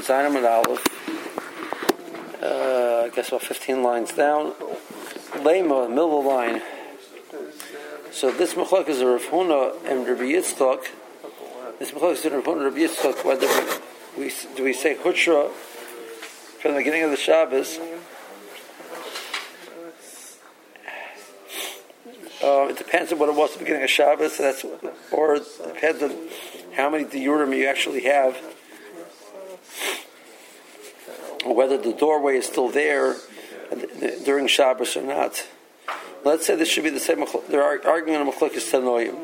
Zainam and Aleph. Uh, I guess about 15 lines down. Lema, middle of the line. So this machlok is a Rav Huna and Rabbi Yitzchak. This machlok is a Rav Huna and Rabbi Yitzchak. Whether we, do we say Hutra from the beginning of the Shabbos? Uh, it depends on what it was at the beginning of Shabbos. That's or it depends on how many diurim you actually have, or whether the doorway is still there during Shabbos or not. Let's say this should be the same. They're arguing on Machlekes Tanoim.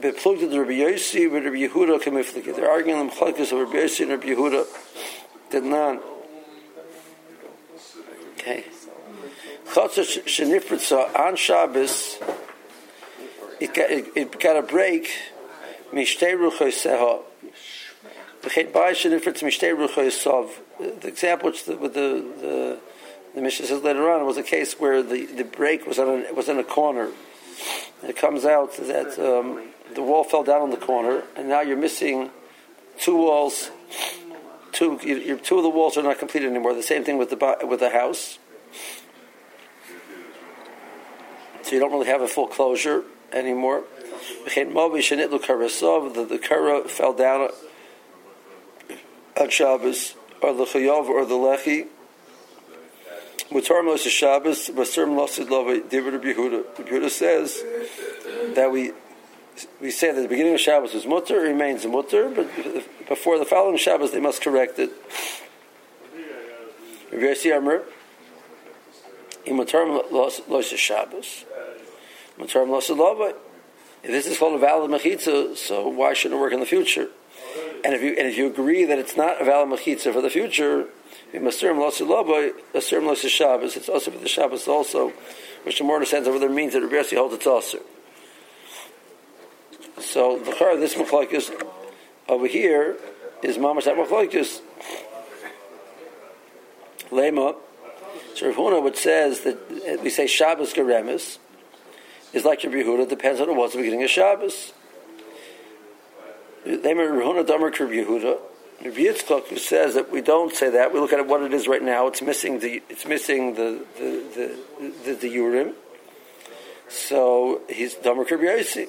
Beplugged Rabbi Yossi with Rabbi Yehuda Kamifliki. They're arguing on the Machlekes of Rabbi Yossi and Rabbi Yehuda. Did not. Okay. Chatzah Shenifritza on Shabbos, it got, it, it got a break. Mishtei Ruchoy The example which the, with the, the the says later on was a case where the, the break was on was in a corner. And it comes out that um, the wall fell down on the corner, and now you're missing two walls. Two, you, two of the walls are not completed anymore. The same thing with the with the house. So you don't really have a full closure anymore. The, the kara fell down on Shabbos, or the chayav, or the lechi. Mutar Moshe Shabbos, Basur Mlosid Love, David Yehuda. Yehuda says that we we say that the beginning of Shabbos is mutter, remains mutter, but before the following Shabbos they must correct it. Rav Yossi Amr, Imutar Moshe Shabbos. Mutar Mlosid Love. If this is called a valid mechitza, so why shouldn't it work in the future? And if you and if you agree that it's not a valid mechitza for the future, Masurim Losu Loboy, Masurim Losu Shabbos, it's also for the Shabbos also, which the more understands whether it means that Rabbi holds it's also. So the char this machlokes over here is mamash that machlokes. Lema. So Rav Huna, which says that we say Shabbos Geremis, is like Rabbi Yehuda, depends on what was the beginning of Shabbos. Lema Rav Huna Damer Rabbi Yehuda. Rabbi Yitzchak says that we don't say that. We look at what it is right now. It's missing the it's missing the the the, the, the urim. So he's Damer Rabbi Yossi.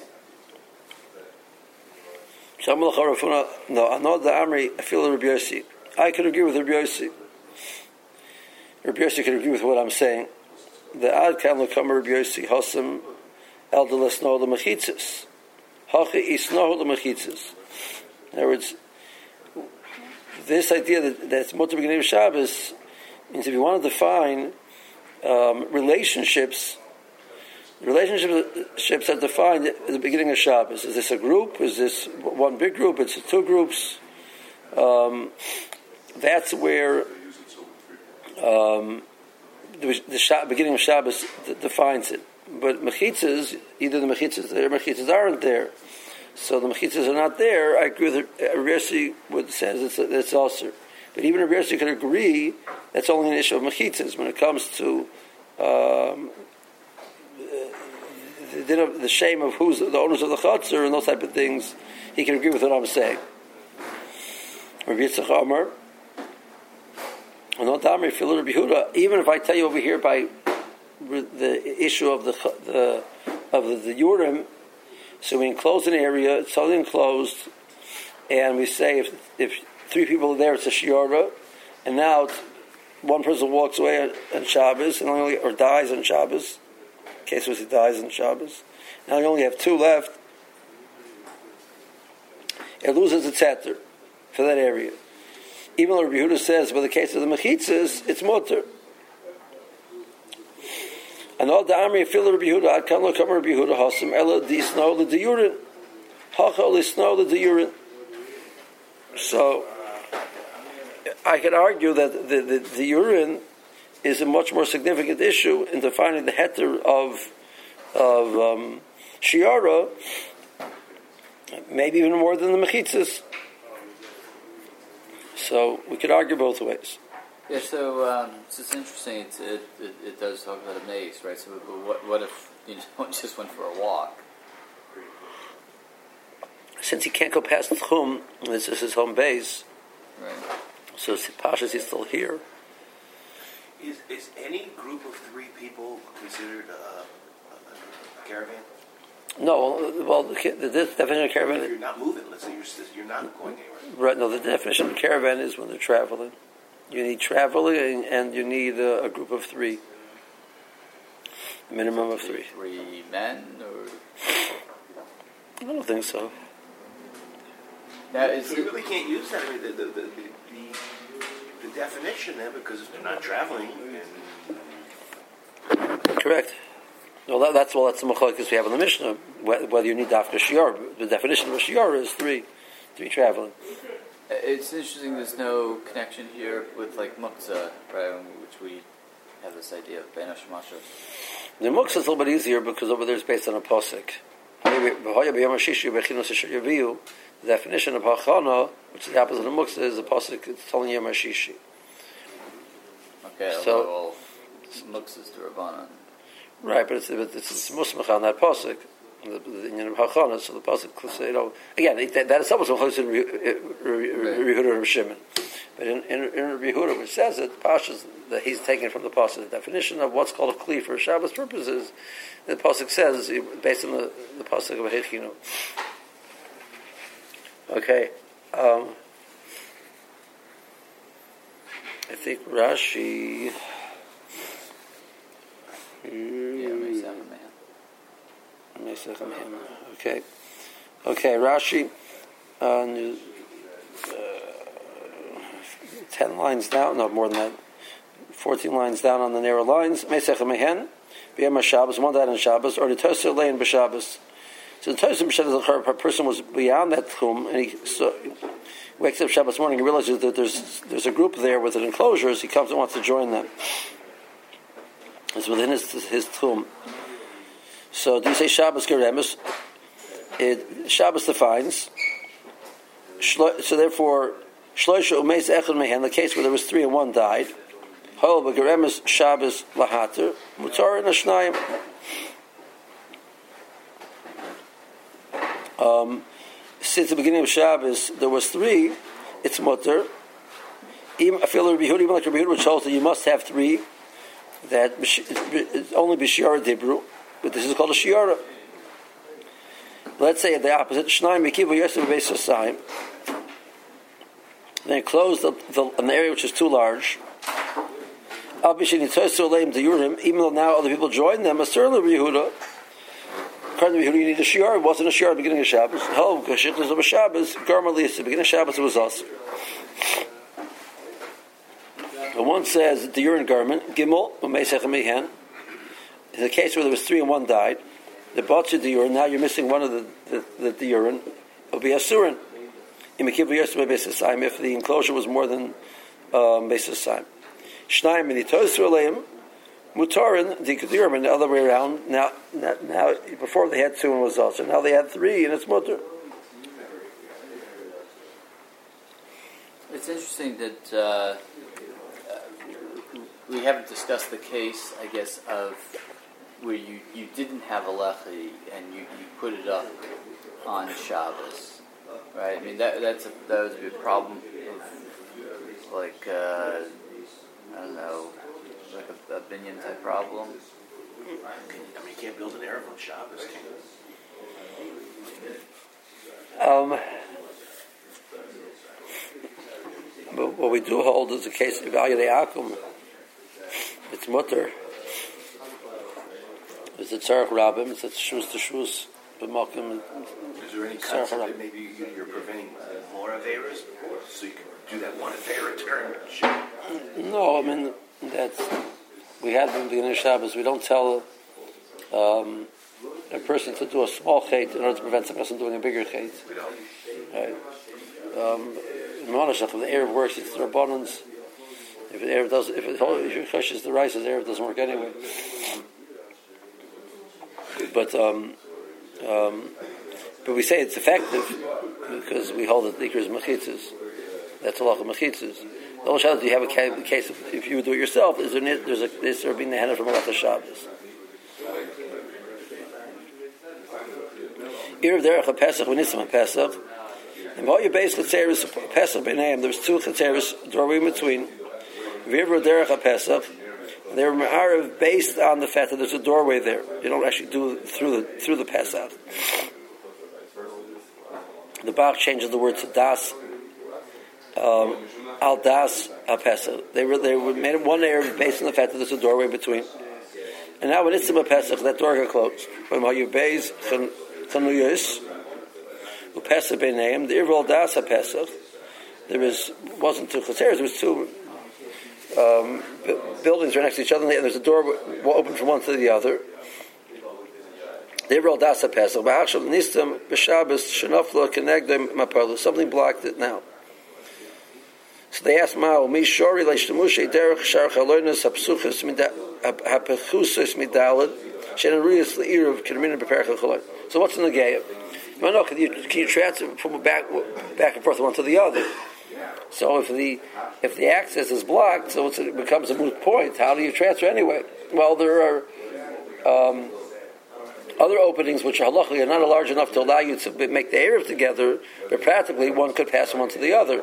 No, I know the Amri. I feel Rabbi Yossi. I could agree with Rabbi Yossi. Rabbi Yossi could agree with what I'm saying. The Ad Kan Lekam Rabbi Yossi Hosam El Delasno the Mechitzis. Hachi Isno the Mechitzis. In other words, this idea that, that it's mutter beginning of Shabbos means if you want to define um, relationships, relationships are defined at the beginning of Shabbos. Is this a group? Is this one big group? It's two groups. Um, that's where um, the, the beginning of Shabbos defines it. But mechitzas, either the mechitzas there, mechitzas aren't there. So the mechitzas are not there. I agree with Rabbi what says it's, it's also. But even Rabbi could agree that's only an issue of mechitzas when it comes to um, the, the, shame of who's the owners of the chutzner and those type of things. He can agree with what I'm saying. Rabbi Yitzchak Amar, even if I tell you over here by the issue of the, the of the, the urim so we enclose an area, it's totally enclosed, and we say if, if three people are there, it's a shiora, and now one person walks away on, Shabbos and only, or dies on Shabbos. In case was he dies on Shabbos. Now you only have two left. It loses its heter for that area. Even though Rabbi Yehuda says, for the case of the mechitzas, it's mutter. And all the army feel Rabbi Yehuda, I can look at Rabbi Yehuda, Hasim, Ella, the snow, the diurin. Hachal, the snow, the diurin. So, I could argue that the, the, the urine is a much more significant issue in defining the heter of of um, shiara, maybe even more than the mechitzas. So we could argue both ways. Yeah, so um, it's just interesting. It's, it, it, it does talk about a maze, right? So, what, what if you just went for a walk? Since he can't go past the Chum, this is his home base, Right. So Pashas is still here. Is, is any group of three people considered uh, a, a caravan? No, well, the, the definition of If caravan, you're not moving, let's say you're, you're not going anywhere. right? No, the definition of caravan is when they're traveling. You need traveling, and you need a, a group of three, a minimum of three. Three men, or I don't think so. now is you really can't use that, I mean, the, the, the, the, the definition then, because if they're not traveling, and Correct. Well, that, that's well, that's the machlokes we have in the Mishnah. Whether you need dafka shior, the definition of a shior is three, three traveling. It's interesting. There's no connection here with like muktzah, right? Which we have this idea of ben Hashemashos. The muksa is a little bit easier because over there it's based on a posik. The definition of hachana, which is the opposite of muksa, is a posik. It's telling you mashishi. Okay, So- well, muktzah is to Rabbanan. Right, but it's it's, it's musmach on that posik. The, the union of hachana, so the posik, you know, again it- that, that is almost close in Rehuda and Shimon. But in, in, in Rehuda, which says it, Pashas, that he's taken from the pasuk. The definition of what's called a kli for Shabbos purposes, the pasuk says based on the the pasuk of Hechinu. Okay, um, I think Rashi. Yeah, Okay. Okay, Rashi, uh, uh, ten lines down, no more than that, fourteen lines down on the narrow lines. Mesach Mehen, B'yem one died on Shabbos, or the Tosir Lein B'Shabbos. So the Tosir B'Shabbos, a person was beyond that tchum, and he so, wakes up Shabbos morning and realizes that there's there's a group there with an enclosures. He comes and wants to join them. It's within his his tchum. So do you say Shabbos Geremis? It Shabbos defines. So therefore, Shloisha Umeis Echad Mehen, the case where there was three and one died. Hol Geremis Shabbos Lahater Mutar and Ashnayim. Um, since the beginning of Shabbos, there was three. It's. Even I feel Rabbi even like Rabbi Yehuda, which holds that you must have three. That only b'shiara dibru, but this is called a shiara. Let's say at the opposite. Shnayim Mekiva Yosef Beis Yosayim. Then close the, the, an area which is too large. Even though now other people join them, Asur Rabbi Yehuda. To Yehuda, you need a shiar. It wasn't a shiar at the beginning of Shabbos. Hell, Gashitnas of a Shabbos, Garma Lisa. At the beginning of Shabbos, it was us. And one says the urine garment, Gimel, Umesech Mehen. In the case where there was three and one died, the botcha the urine, now you're missing one of the, the, the, the urine, it'll be a surin. If the enclosure was more than um, basis time. Shnaim and Mutarin, the Kedurim, the other way around. Now, now, before they had two and was also, now they had three and it's Mutar. It's interesting that uh, we haven't discussed the case, I guess, of where you, you didn't have a lechi and you, you put it up on Shabbos, right? I mean, that that's a, that would be a problem of like uh, I don't know, like a, a binyan type problem. can, I mean, you can't build an Eiruv on Shabbos, can you? Um, but what we do hold is the case of Value Akum. It's mutter. It's a tzarech rabbim. It's a shus to shus. B'makim. Is there any concept that maybe you- you're preventing more Averas, so you can do that one Avera turn? No, I mean that's we had in the beginning of Shabbos. We don't tell um, a person to do a small chait in order to prevent someone from doing a bigger chait. Right. Um, the Arab works, it's the Rabbanans. If the Arab does, if it if chesh is the rice, the Arab doesn't work anyway. But um, um, but we say it's effective because we hold that Iker is mechitzas. That's of mechitzas. The only Shabbos you have a case of if you do it yourself, is there, there's a there's there being the henna from Malach Shabbos. Erev derech a Pesach Nitzim a Pesach. In Moya Beis Chetzeres Pesach B'Neim, there's two Chetzeres doorway in between. Vivra Derech a Pesach. They are based on the fact that there's a doorway there. You don't actually do it through the through the Pesach. The Bach changes the word to das um, al das A pesach. They were they were made one area based on the fact that there's a doorway between. And now when it's a pesach, that door got closed. When you base chanuyos, who pesach b'neim the irvol das A pesach. There was wasn't two chaseres. There was two um, buildings right next to each other, and there's a door open from one to the other. They roll dasaps. Something blocked it now. So they asked Mao, "Mi shori leishtamushe derech shar chaloinas hapsuchas hapechusus midalad shenariyas leirav kedamina bepercha chaloin." So what's in the gay? Well, no, can you, can you transfer from back back and forth one to the other? So if the if the access is blocked, so it becomes a moot point. How do you transfer anyway? Well, there are. Um, other openings which are halachically are not large enough to allow you to make the Eiruv together, but practically one could pass from one to the other.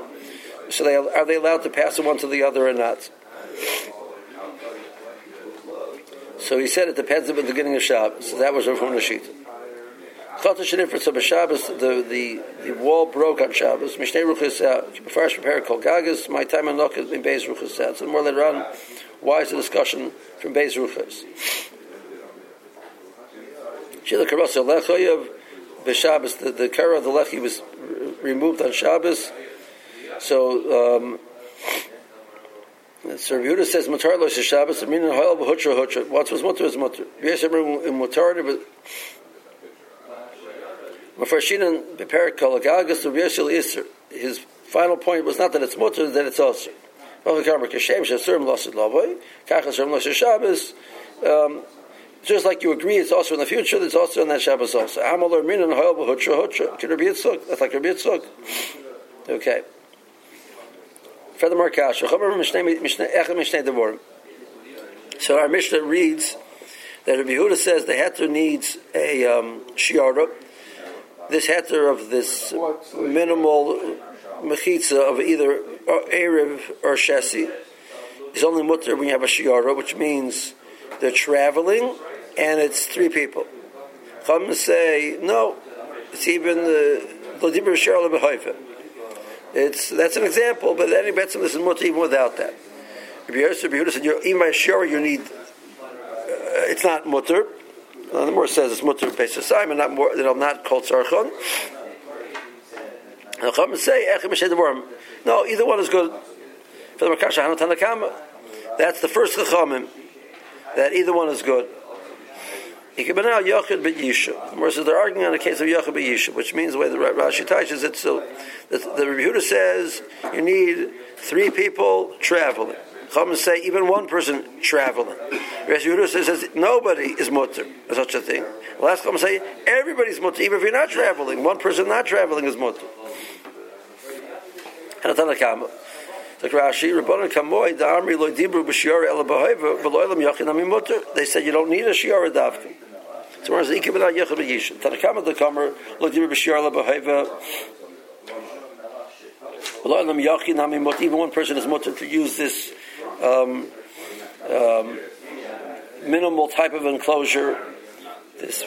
So they, are they allowed to pass from one to the other or not? So he said it depends on the beginning of Shabbos. So that was Rav Huna. So Shabbos, the, the, the wall broke on Shabbos. Mishnei Ruchas, first prepare called Gagas, my time on Nokas in Beis Ruchas. So more later on, why is the discussion from Beis Ruchas? Shila Karasa Lechoyev B'Shabbos, the, the Kara of the Lechi was removed on Shabbos. So, um, so Yehuda says, Mutar lo Shabbos, the meaning hoil b'hutra hutra. What was mutar is mutar. Yes, in mutar, but Mafarshinan. His final point was not that it's mutar, that it's also. Um, just like you agree, it's also in the future. It's also in that Shabbos also. That's like Rabbi Yitzchak. Okay. Furthermore, kasha. So our Mishnah reads that Rabbi Yehuda says the heter needs a um, shiara. This heter of this minimal mechitza of either Eiruv or Shesi is only mutter when you have a shiara, which means they're traveling and it's three people. Come say, no, it's even the Vladimir Sherla Behaifa. It's that's an example, but any betzim is mutter even without that. If you Yehuda said, "You even by shara you need." Uh, it's not mutter. Uh, the more says it's mutter based on Simon, not more. That I'm not called. And Chum say, "No, either one is good." For the Makasha Hanatanakama, that's the first chachamim. That either one is good. Yikibana Yochid but Yishu. Versus they're arguing on the case of Yochid Yishu, which means the way the Rashi teaches it. So the, the Rebuta says you need three people traveling. Come and say even one person traveling. Rashi says, says nobody is mutter such a thing. Last time say everybody's mutter, even if you're not traveling. One person not traveling is mutter. And Tanakama. Like the Amri Lo Dibru B'Shiora Ela B'Hoiva, V'Loilam Yachin Ami They said you don't need a Shiora Davka. So whereas the Ikibin Yachid B'Yish. Tanakama the Kamer, Lo Dibru B'Shiora Ela B'Hoiva, Yachin Even one person is mutter to use this um, um, minimal type of enclosure. This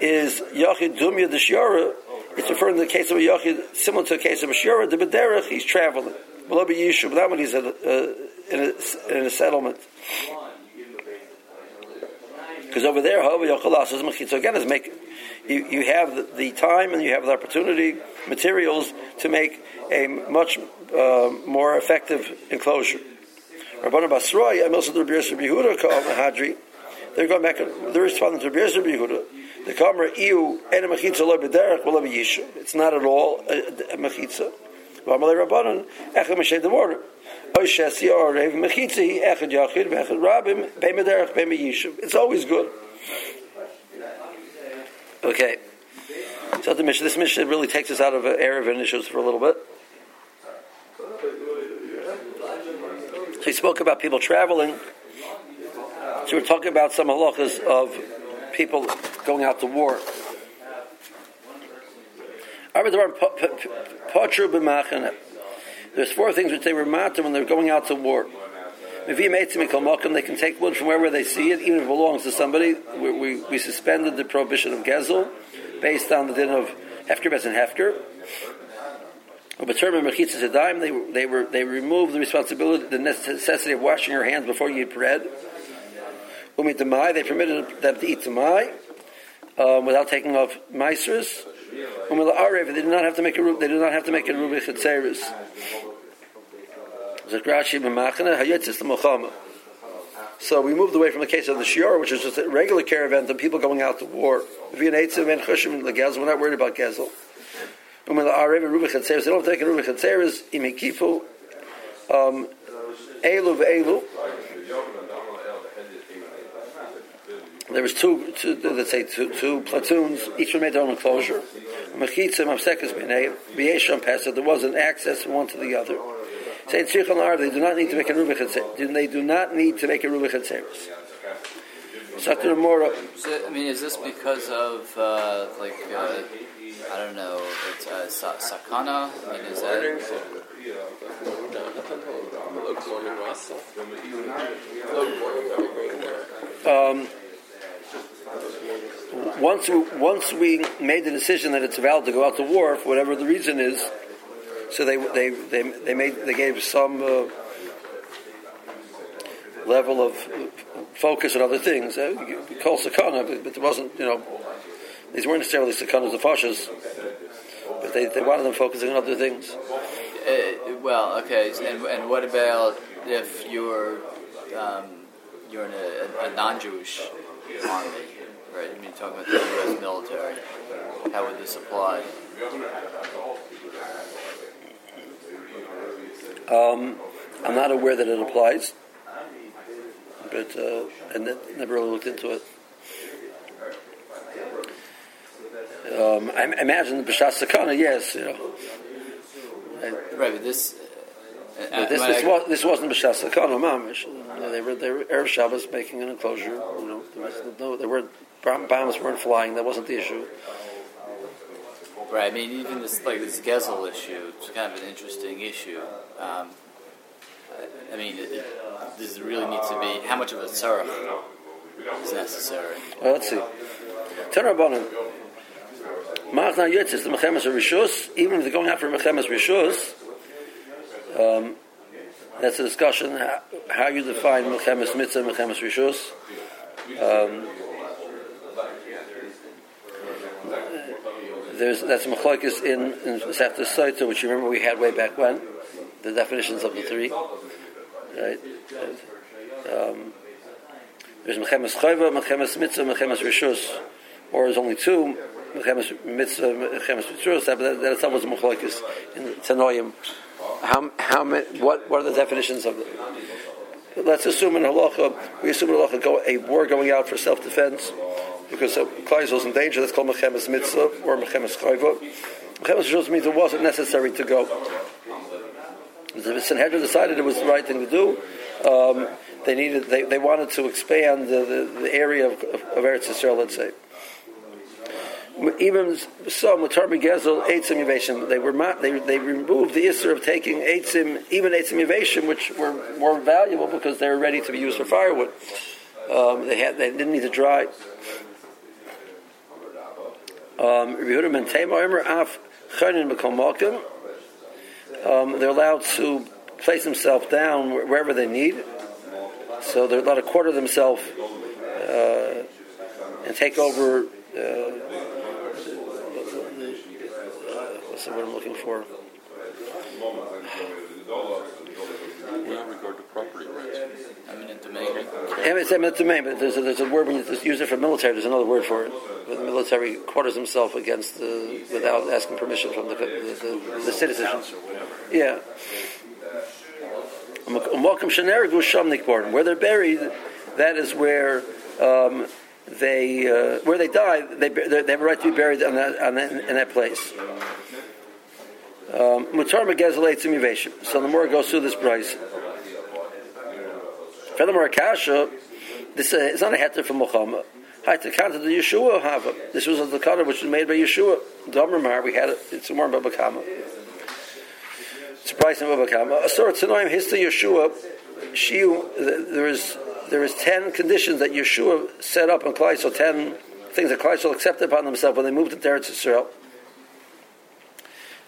is Yachid Dumya Shiora. It's referring to the case of a Yachid, similar to the case of a Shiora, the B'Derech, he's traveling. Yishuv, that one he's a, uh, in, a, in a settlement. Because over there, however, Yochalas is so again, is make you, you have the, the, time and you have the opportunity, materials to make a much uh, more effective enclosure. Rabbanu Basroi, Emil Sadur Rabbi Yehuda called Hadri. They're going back. They're responding to Rabbi Yehuda. The Kamer Iu and a Mechitza Lo B'Derech Lo Yishu. It's not at all a, a Mechitza. V'amalei Echad Rabim Beimederech Beimeyishuv. It's always good. Okay. So the mission, this mission really takes us out of Eiruv issues for a little bit. So he spoke about people traveling. So we're talking about some halachas of people going out to war. There's four things which they were matter when they're going out to war. If They can take wood from wherever they see it, even if it belongs to somebody. We, we, we suspended the prohibition of gezel based on the din of hefker and hefker. But mechitzas yadayim, they, they, were, they removed the responsibility, the necessity of washing your hands before you eat bread. They permitted them to eat tamai um, without taking off meisers. They did not have to make a they did not have to make a rubi chetzeris. So we moved away from the case of the shiur, which is just a regular caravan of people going out to war. We're not worried about gezel. They don't take um, elu. There was two, two let's say two, two, platoons. Each one made their own enclosure. Amsekas B'Yesham Pesach. There was an access from one to the other. Say Tzrichon They do not need to make a rubichet. They do not need to make a Mora. So, I mean, is this because of uh, like uh, I don't know, sakana? I mean, is that? Um, once we, once we made the decision that it's valid to go out to war for whatever the reason is, so they they they, they made they gave some uh, level of focus on other things. Uh, call sakana, but, but there wasn't you know these weren't necessarily sakanas of fashas, but they, they wanted them focusing on other things. Uh, well, okay, and, and what about if you're um, you're in a, a non-Jewish army? right? I mean, talking about the U.S. military. How would this apply? Um, I'm not aware that it applies, but uh, and never really looked into it. Um, I imagine the B'shas Sakana, yes, you know. right, but this. Uh, but this, this, was, this wasn't B'shas Sakana, Mamish. They were they were Erev Shabbos making an enclosure. You know, there was no, there were bombs weren't flying. That wasn't the issue. Right. I mean, even this like this Gezel issue, it's kind of an interesting issue. Um, I mean, it, it, does it really need to be how much of a tzarech is necessary? Well, let's see. Terabanan. Machna Yitzis, the Mechemes Rishus, even if they're going out for Mechemes Rishus, um, that's a discussion how, how you define Mechemes Mitzvah, Mechemes Rishus. Um, there's that's machlokes in in Sefta Soita, which you remember we had way back when, the definitions of the three, right? Um, there's mechemes chayva, mechemes mitzvah, mechemes rishus, or there's only two mechemes mitzvah. That that itself was machlokes in Tanoim. How how many, what what are the definitions of it? Let's assume in halacha, we assume in halacha go, a war going out for self defense because uh, Klai was in danger. That's called Mechemes Mitzvah or Mechemes Chayva. Mechemes Rishus means it wasn't necessary to go. The Sanhedrin decided it was the right thing to do. Um, they needed, they, they wanted to expand the, the, the area of, of, of Eretz Yisrael, let's say. Even so, Mutar Gezel, Eitzim Yavation, they were they, they removed the issue of taking Eitzim, even Eitzim Yavation, which were more valuable because they were ready to be used for firewood. Um, they had they didn't need to dry. Um, um, they're allowed to place themselves down wherever they need. So they're allowed to quarter themselves uh, and take over. Uh, what's the word I'm looking for? regard to property rights. Eminent domain. It's eminent domain, but there's a, there's a word when you use it for military. There's another word for it. When the military quarters himself against the without asking permission from the the, the, the citizens. Yeah. Where they're buried, that is where um, they uh, where they die. They, they have a right to be buried on that, on that, in that place. Um, Mutar um, So the more it goes through this price. Furthermore, Akasha, this uh, is not a heter from Muhammad. Haitakanta the Yeshua Hava. This was a Lakana which was made by Yeshua. Domramar, we had it, it's more in Baba Kama. Surprising Baba Kama. Asor Tanoim Hista Yeshua, Shiu, there is there is ten conditions that Yeshua set up in Klaisel, ten things that Klaisel accepted upon themselves when they moved to Eretz Yisrael.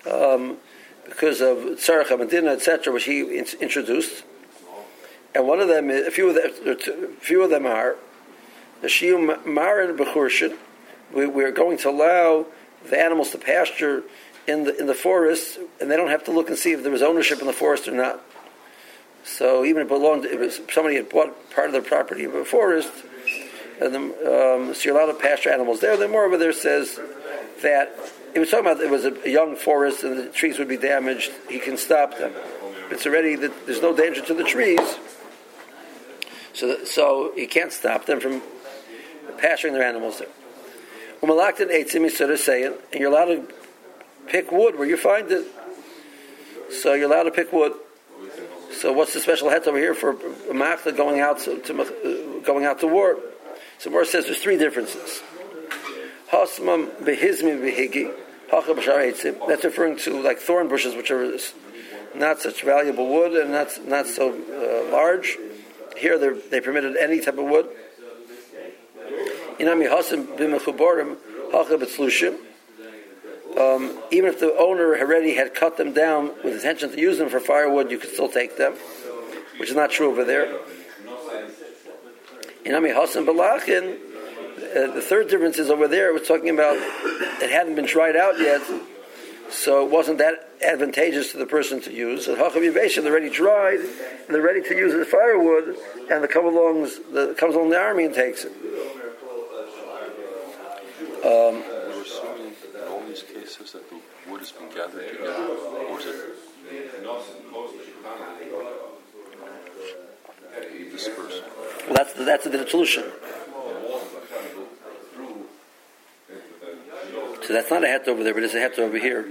Um, because of Tzarech Medina, etc., which he in- introduced. And one of them, a few of them, a few of them are the Shium Marin Bechurshin. We, we're going to allow the animals to pasture in the in the forest, and they don't have to look and see if there was ownership in the forest or not. So even if it belonged, if somebody had bought part of the property of a forest, and the, um, so you're allowed to pasture animals there. Then moreover, there says that it was talking about it was a young forest and the trees would be damaged. He can stop them. It's already that there's no danger to the trees, so so he can't stop them from pasturing their animals there. Umalaktan eitzim saying, and you're allowed to pick wood where you find it. So you're allowed to pick wood. So what's the special het over here for a machta going out to, to uh, going out to war? So Morris says there's three differences. Hasmam behizmi behigi That's referring to like thorn bushes, which are not such valuable wood and not not so uh, large. Here they permitted any type of wood. Inami hasim. Um, even if the owner already had cut them down with intention to use them for firewood, you could still take them, which is not true over there. Inami Balachin, uh, the third difference is over there, it was talking about it hadn't been tried out yet, so it wasn't that advantageous to the person to use. At Hacham Yivesha, they're already dried, and they're ready to use as firewood, and the come along the comes along the army and takes it. Um, these cases that the wood has been gathered together, or is it dispersed? Well, that's the, that's the solution. So that's not a het over there, but it's a het over here.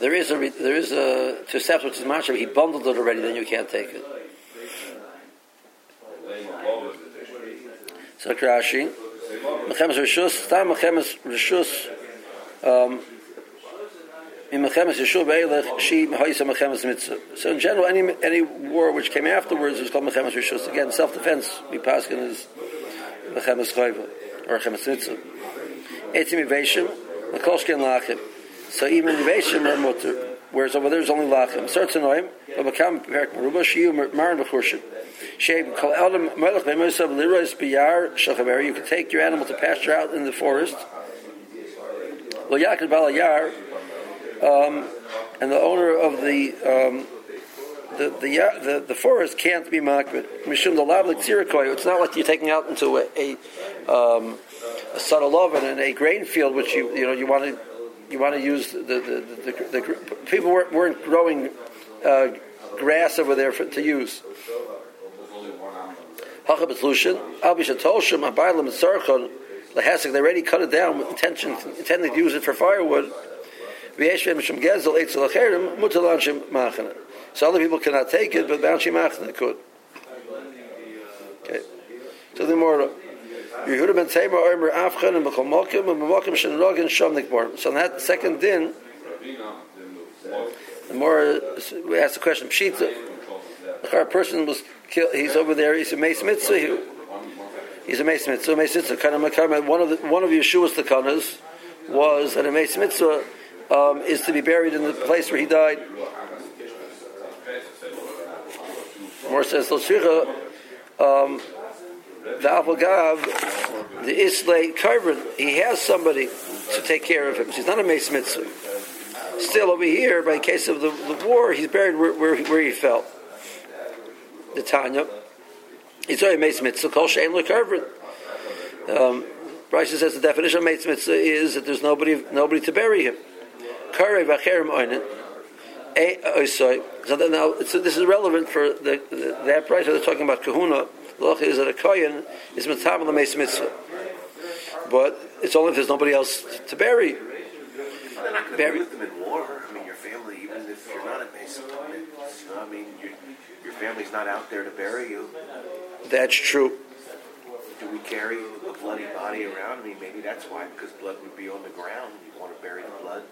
There is a there is a to accept which is mashal. He bundled it already, then you can't take it. So Rashi. Mechemes Rishus, Stam Mechemes Rishus, um, in Mechemes Yeshua Be'elech, she Mehoisa Mechemes Mitzvah. So in general, any any war which came afterwards is called Mechemes Rishus. Again, self-defense, we paskin is Mechemes Chayva, or Mechemes Mitzvah. Etzim Yiveshim, Mekolshkin Lachim. So even Yiveshim are mutter. Whereas over there is only lachim. But become perik maruba shiu marin b'churshim. You can take your animal to pasture out in the forest. Yaakov Balayar, um, and the owner of the um, the, the, the the forest can't be makbid. Mishum the lav It's not like you're taking out into a a, um, a subtle oven and a grain field, which you you know you want to you want to use the the, the, the, people weren't, weren't growing uh, grass over there for, to use. They already cut it down with intention, intending to use it for firewood. So other people cannot take it, but Banshi Machana could. Okay. So the more Yehuda ben Tamer Omer Afchan and Bechol Mokim and Mokim Shen Rogin Shom Nikbor. So in that second din, the more we ask the question, Pshita, a person was killed, he's over there, he's a Mace Mitzvah, he's a Mace Mitzvah, Mace Mitzvah, kind of, one of the, one of Yeshua's Takanas was that a Mace Mitzvah um, is to be buried in the place where he died. More says, um, the Avagav, the Islay Karvan, he has somebody to take care of him. So he's not a Mace Mitzvah. Still over here, by case of the, the war, he's buried where, where, where he fell the Tanya. It's only Meis Mitzvah called Shein Lekarvin. Um, Rashi says the definition of Meis Mitzvah is that there's nobody nobody to bury him. Karev Acherim Oinen. Eh, oh, so that now this is relevant for the, the, that price they're talking about kahuna. Loch is that a kohen is mitzvah the meis mitzvah, but it's only if there's nobody else to bury. they're not going to Very- be with them in war. I mean, your family, even if you're not a Mason, it's, I mean, your your family's not out there to bury you. That's true. Do we carry a bloody body around? I mean, maybe that's why, because blood would be on the ground. You want to bury the blood.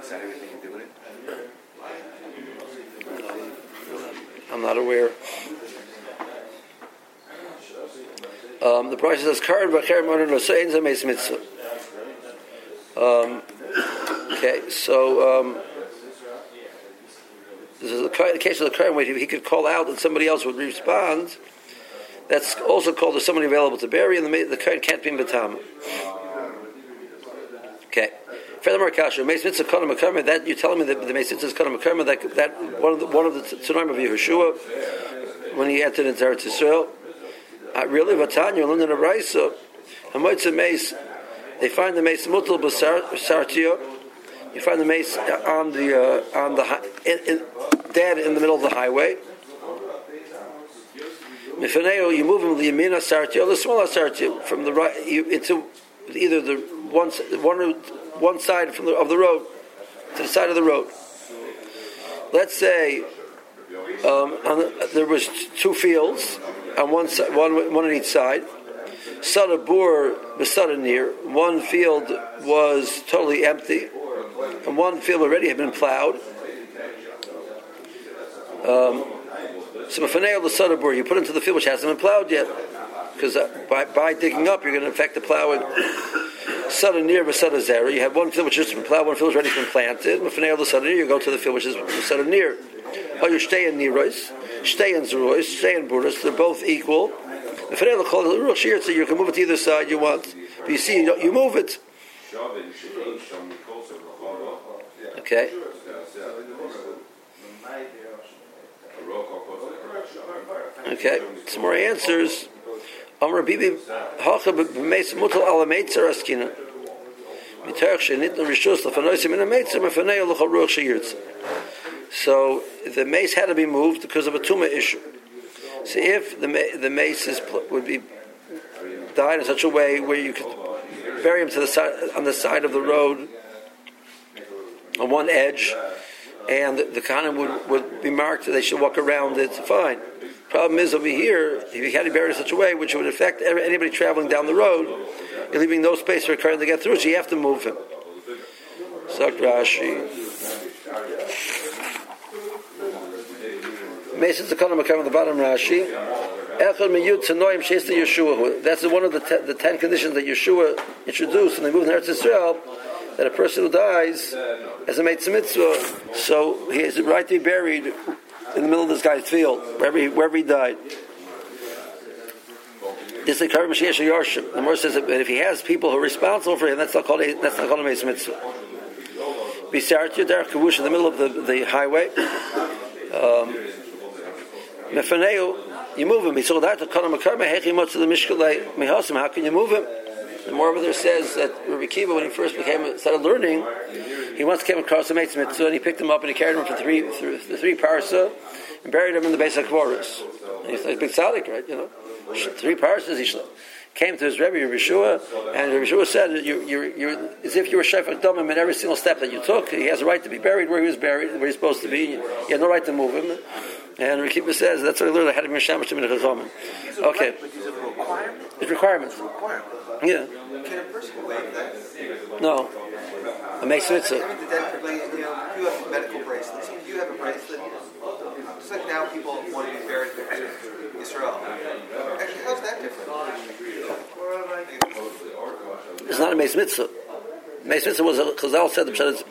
Is that everything to do with it? I'm not aware. Um, the price says Karan Bacher Moran Rosain Zameis Mitzvah. Um, okay, so um, this is the case of the current where he could call out and somebody else would respond. That's also called as somebody available to bury, and the, the Karan can't be in Batam. Furthermore, Kasha, Meis Mitzvah Makarma, that you're telling me that the Meis Mitzvah is Kana Makarma, that, that one of the, one of the Tsunaim of Yehoshua, when he entered into Eretz Yisrael, uh, really, Vatanya, London of Raisa, Hamoitza Meis, they find the Meis Mutal Basartio, you find the Meis on the, uh, on the, in, in, dead in the middle of the highway. Mifaneo, you move him the Yamina Sartio, the smaller Sartio, from the right, you, into either the one, one, one side from the, of the road to the side of the road. Let's say um, the, there was two fields on one side, one, one on each side. Sada Bur, near. One field was totally empty, and one field already had been plowed. Um, so Mafaneo the Sada Bur, you put into the field which hasn't been plowed yet, because uh, by, by digging up, you're going to affect the plowing. Sada near Masada Zera, you have one field which has been plowed, one field which has already been planted. Mafaneo the Sada near, you go to the field which is Sada near. Oh, you stay in Nirois, stay in Zerois, stay in Buras, they're both equal. Mafaneo the Shir, so you can move it to either side you want. But you see, you, you move it. Okay. Okay, some more answers. So the mace had to be moved because of a tumor issue. So if the the mace is, would be died in such a way where you could bury him to the side on the side of the road on one edge, and the, the would, would be marked they should walk around it, fine. Problem is over here, if you had to it in such a way which would affect anybody traveling down the road, you're leaving no space for a car to get through, so you have to move him. Sak Rashi. Mason's the column on the bottom Rashi. Echad miyud to Yeshua. That's one of the, te- the ten conditions that Yeshua introduced when they moved in Eretz Israel. That a person who dies as a mitzvah, so he has the right to be buried in the middle of this guy's field, wherever he, wherever he died. This is the Karim Mashiach Yarshim. The Morah says that if he has people who are responsible for him, that's not called a, that's not called a meitzah mitzvah. Bisart Yudar Kavush in the middle of the, the highway. Um, Mefaneu, you move him. He saw that to Kana Makar Mehechi Motz the Mishkalei Mehasim. How can you move him? The more says that Rabbi Kiva, when he first became started learning, he once came across a mate's mitzvah and he picked him up and he carried him for three three, three parsa and buried him in the base of Kvoris. He's like a big tzaddik, right? You know, three parsas. He came to his Rebbe Rabbi Yeshua, and Rabbi Yeshua said, you, you, you, as if you were Shefach Domim in every single step that you took. He has a right to be buried where he was buried, where he's supposed to be. he had no right to move him. And Rabbi Kiva says that's what I learned. I had to be Mishamish to Minach Chachamim. Is it a Okay, right, but is it a requirement? it's requirements. Requirement. Yeah, Can a person waive that? no, a I Mitzvah. mean, the dead, like, you have medical bracelets. You have a bracelet. Just like now people want to be buried in Israel. Actually, how's that different? It's not a Meis Mitzvah. Meis Mitzvah was a Chazal said the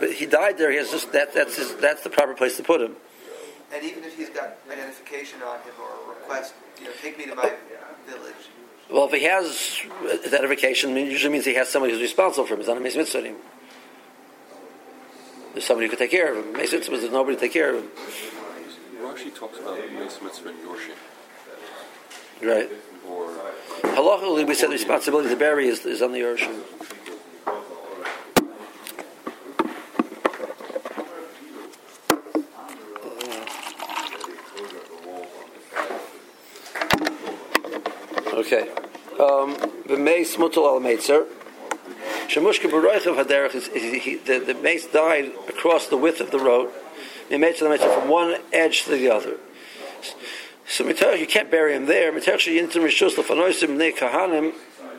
but he died there. He has just that. That's his, that's the proper place to put him. And even if he's got identification on him or a request, you know, take me to my village. Well, if he has uh, identification, it usually means he has somebody who's responsible for him. It's not a Meis Mitzvah anymore. There's somebody who could take care of him. Meis Mitzvah there's nobody to take care of him. Rashi talks about Mesa Mitzvah and Yorshim. Right. Or Halachically, we said the responsibility to bury is, is on the Yerushalayim. Okay. Um, the Meis Mutal al Meitzer. Shemushka Baroichav Haderech is, is he, the, the mace died across the width of the road. He made the mace from one edge to the other. So you can't bury him there.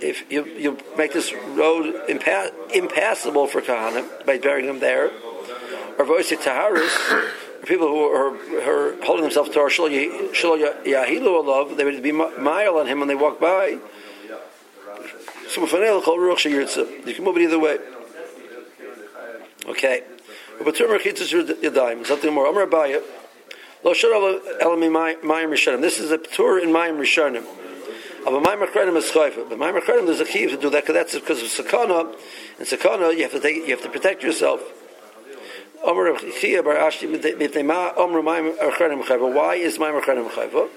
If you, you make this road impa- impassable for Kahanim by burying him there, or Voisi Taharis, people who are, are holding themselves to our Shlo Yahilu Alav, they would be mile on him when they walk by. So. You can move it either way. Okay. But Turmer Chitzis Yadayim. Something more. Rishonim. This is a tour in Mayim Rishonim. Of a Mayim Achrenim is Chayfa. But Mayim Achrenim there's a key to do that because that's because of Sakana. And Sakana you have to take you have to protect yourself. Why is Mayim Achrenim Chayfa?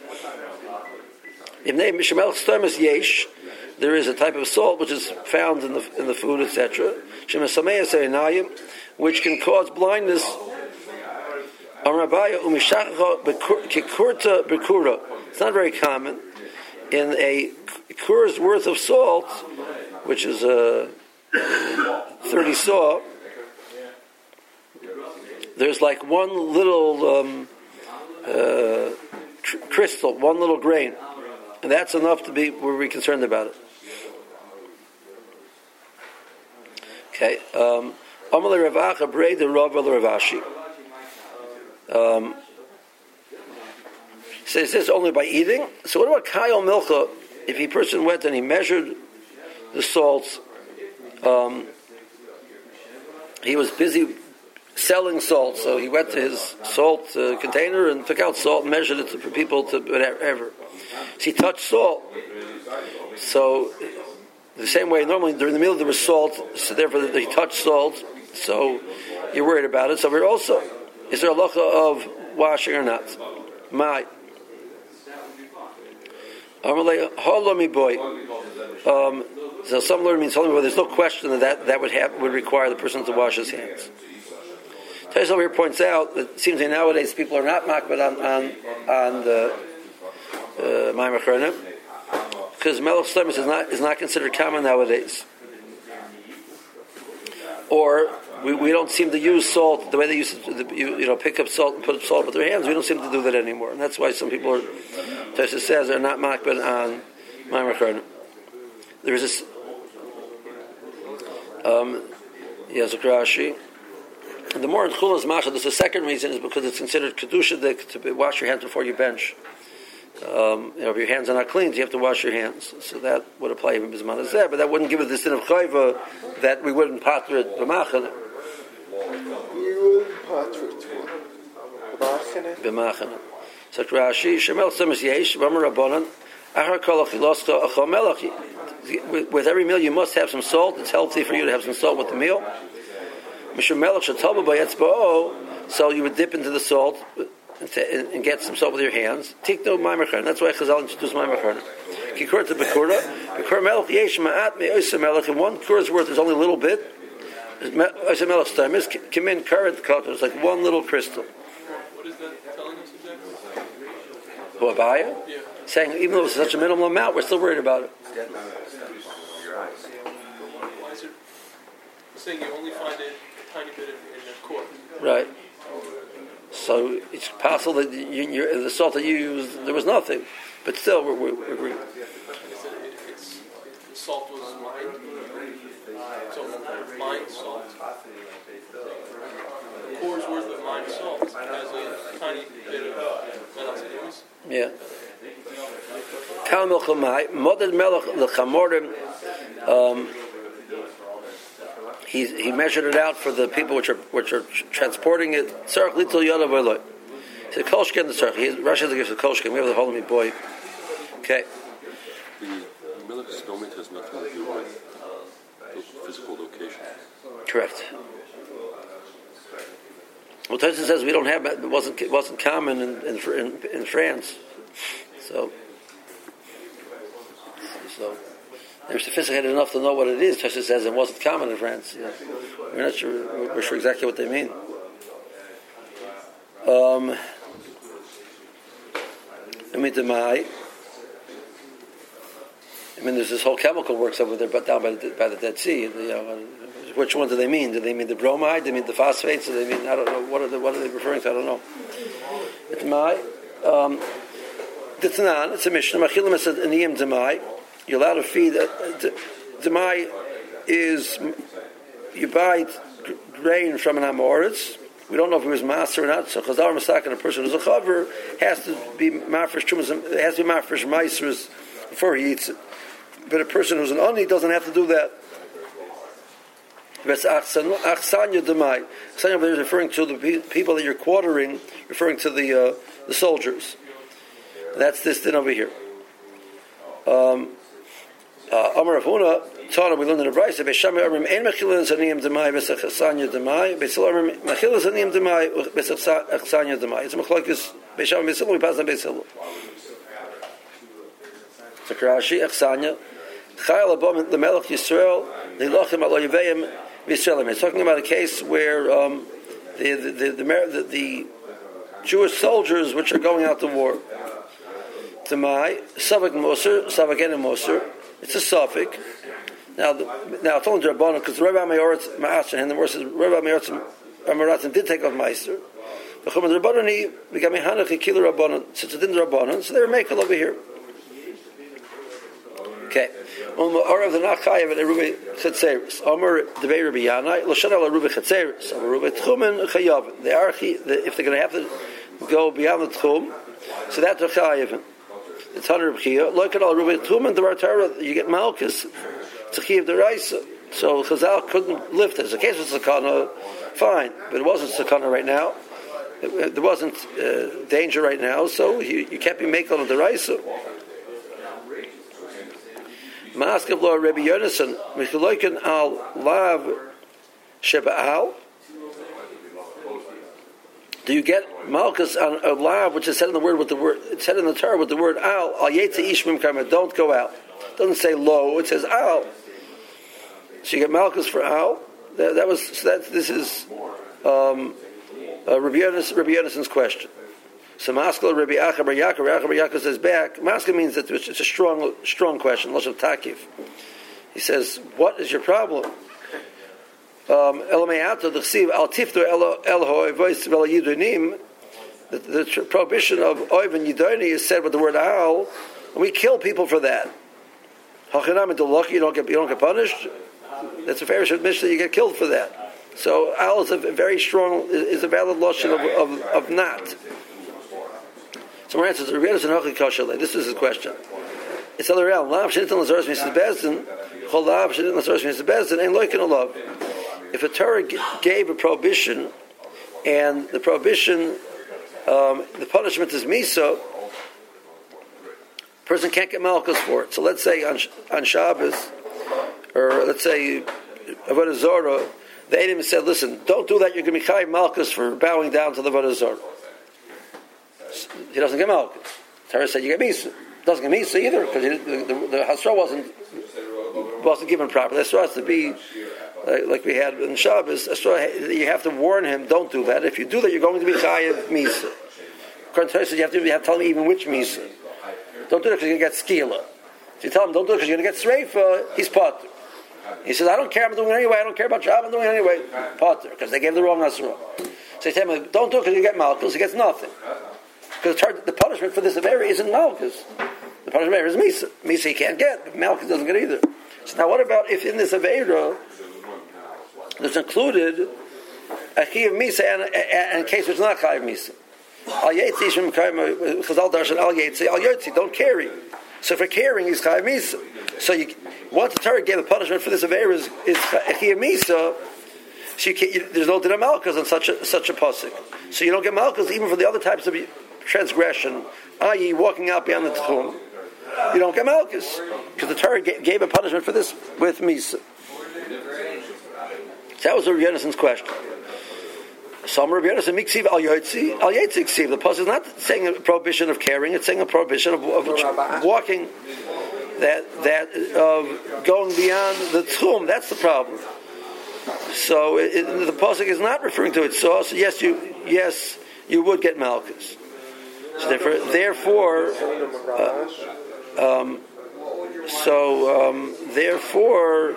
There is a type of salt which is found in the in the food, etc. which can cause blindness. It's not very common. In a kur's worth of salt, which is a thirty saw, there's like one little um, uh, crystal, one little grain, and that's enough to be we're concerned about it. Okay. Um. Um, says this only by eating. So what about Kyle Milcha? If a person went and he measured the salts, um, he was busy selling salt, so he went to his salt uh, container and took out salt and measured it for people to whatever. So he touched salt. So the same way, normally during the meal there was salt, so therefore he touched salt, so you're worried about it. So we're also, is there a locha of washing or not? My. On me boy. Um, so some learn means holy boy. There's no question that that, that would have would require the person to wash his hands. Tais over here points out that it seems like nowadays people are not makbid on on on the uh, because melech is not is not considered common nowadays. Or we, we don't seem to use salt the way they used to you, you know pick up salt and put salt with their hands. We don't seem to do that anymore, and that's why some people are. Tesha says they're not makbid on maimer There is this. Um, yes. The more in Chulas Masha, there's a second reason is because it's considered kedusha to wash your hands before you bench um, you know, if your hands are not clean, you have to wash your hands. So that would apply even bisman there, but that wouldn't give it the sin of chayva that we wouldn't patra it b'machane. We wouldn't b'machane. So Rashi, Shemel Semes Yesh, Vamar Rabbanan, Ahar Kolach Yiloska Achol Melech. With every meal, you must have some salt. It's healthy for you to have some salt with the meal. Mishum Melech Shataba Bayetzba'o. So you would dip into the salt and, and get some salt with your hands. Take no maimer That's why Chazal introduced maimer Kikur to bekura. Bekura melech yesh ma'at me'oisa melech. And one kur's worth is only a little bit. Oisa melech time is in current cut. It's like one little crystal. What is that telling us exactly? Who Abaye? Yeah. Saying even though it's such a minimal amount, we're still worried about it. Why is it saying you only find it a tiny bit in, in the court? Right. So it's possible that you, you, the salt that you used, there was nothing. But still, we're, we're, we're the salt was mined. So mined salt. A kur's worth of mined salt has a tiny bit of. Yeah. Kal milchamai, model melech lechamorim, um, he, he measured it out for the people which are which are transporting it. Tzarech little yada v'loy. He said kolshken the tzarech. He Rashi gives the kolshken. We have the holy boy. Okay. The military moment has nothing to do with uh, physical location. Correct. Well, Tyson says we don't have it wasn't it wasn't common in in, in, in France, so so. They're sophisticated enough to know what it is. Tosha says it wasn't common in France. Yeah. We're not sure. We're sure exactly what they mean. Um, I mean, there's this whole chemical works over there, but down by the, by the Dead Sea. Know, which one do they mean? Do they mean the bromide? Do they mean the phosphates? Do they mean I don't know what are they, what are they referring to? I don't know. It's my um, it's not. It's a mission. Machilim is an iyim demai. You're allowed to feed. Uh, demai is you buy grain from an amoritz. We don't know if it was master or not. So Chazal Masak and a person who's a chaver has to be mafresh chumas. Has to be mafresh meisers before he eats it. But a person who's an oni doesn't have to do that. That's achsanya demai. Achsanya is referring to the people that you're quartering, referring to the uh, the soldiers. That's this thing over here. Um, Amar Avuna taught him, we learned in the Brisa, Beisham Amrim, Ein Mechilin Zaniyim Demai, Besach Achsanya Demai, Beisil Amrim, Mechilin Zaniyim Demai, Besach Achsanya Demai. It's Mechlokis, Beisham Beisil, we pass on Beisil. So Karashi, Achsanya, Chayal Abom, the Melech Yisrael, Nilachim Alo Yeveim, Yisraelim. It's talking about a case where um, the, the, the, the, the Jewish soldiers which are going out to war. Tamai, Savak Moser, Savak and Moser. It's a suffix. Now, the, now it's only Rabbanon because Rabbi Mayoritz Ma'asher and the verse is Rabbi Mayoritz Amaratzin did take off Meister. But Chumad Rabbanoni, we got Mehanach and Killer Rabbanon, since it didn't Rabbanon, so they were making over here. Okay. Um, of the Nachayev and Rubi Chetzeris. Omer Debei Rabbi Yanai, Lashon Ala Rubi Chetzeris. Omer Rubi Tchumen Chayav. They are, if they're going to have to go beyond the Tchum, so that's a Hundred Bchia. Look at all Rubi Tchumen, the Torah, you get Malchus, it's a the Deraisa. So Chazal couldn't lift it. The case was Sakana, fine, but it wasn't Sakana right now. There wasn't uh, danger right now, so you, you can't be making on the Deraisa. Maskav lo Rabbi Yonason, Michaloikin al lav sheba'al. Do you get malchus on a lav, which is said in the word with the word, it's said in the Torah with the word al, al ishmim karma, don't go out. It doesn't say lo, it says al. So you get malchus for al. That, that was, so that, this is um, uh, Rabbi, Yonas, Rabbi Yonason's question. So Maskal Rabbi Acha Bar Yaakov, Rabbi Yaakov says back. Maskal means that it's a strong, strong question. Lashon Takif. He says, "What is your problem?" Um, Elameyato the. The prohibition of oiv yidoni is said with the word al, and we kill people for that. You don't get you don't get punished. That's a fair admission that you get killed for that. So al is a very strong is a valid lotion of, of, of not. So my answer is This is the question. It's other realm. Lav shenitin lazaros means bezdin. Chol lav shenitin lazaros means bezdin. Ain't loikin alav. If a Torah gave a prohibition, and the prohibition, um, the punishment is misa, person can't get malchus for it. So let's say on on Shabbos, or let's say Avodah Zorah, the Edom said, "Listen, don't do that. You're going to be chayiv malchus for bowing down to the Avodah Zorah." he doesn't get milk. Torah said you get misa. Doesn't get misa either because the, the, the hasra wasn't wasn't given properly. Hasra has to be like, like we had in Shabbos. Hasra, you have to warn him. Don't do that. If you do that, you're going to be chayiv misa. According to you have to, tell him even which misa. Don't do it because you're going to get skila. You tell him don't do it because you're going to get sreifa, he's potter. He says, I don't care, I'm doing it anyway, I don't care about job, I'm doing it anyway. Potter, because they gave the wrong Asra. So you tell him, don't do it because you get malchus, he gets nothing. Because the punishment for this Avera isn't Malchus. The punishment is Misa. Misa he can't get, but Malchus doesn't get either. So now what about if in this Avera there's included a of Misa and, and, in case it's not Chi of Misa? Al Yetzi Shem Chazal Darshan Al Yetzi Al don't carry. So for carrying is of Misa. So you, once the Torah gave the punishment for this Avera is, is of Misa, so you you, there's no din malchus on such a such a pasuk. So you don't get malchus even for the other types of transgression, i.e., walking out beyond the tomb. you don't get malchus because the Torah gave a punishment for this with misa. So that was Rabbi Yonasson's question. Some Rabbi Yonasson miksiv al yotzi al yetzi The pasuk is not saying a prohibition of carrying; it's saying a prohibition of, of walking. That that of going beyond the tchum. That's the problem. So it, it, the pasuk is not referring to it. So, so yes, you yes you would get malchus. So therefore, therefore uh, um, so um, therefore,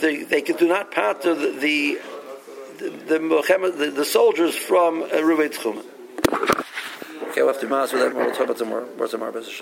they, they do not part the the the, the, the, the soldiers from uh, Tchumen. Okay, we'll have to mass with that. We'll talk about.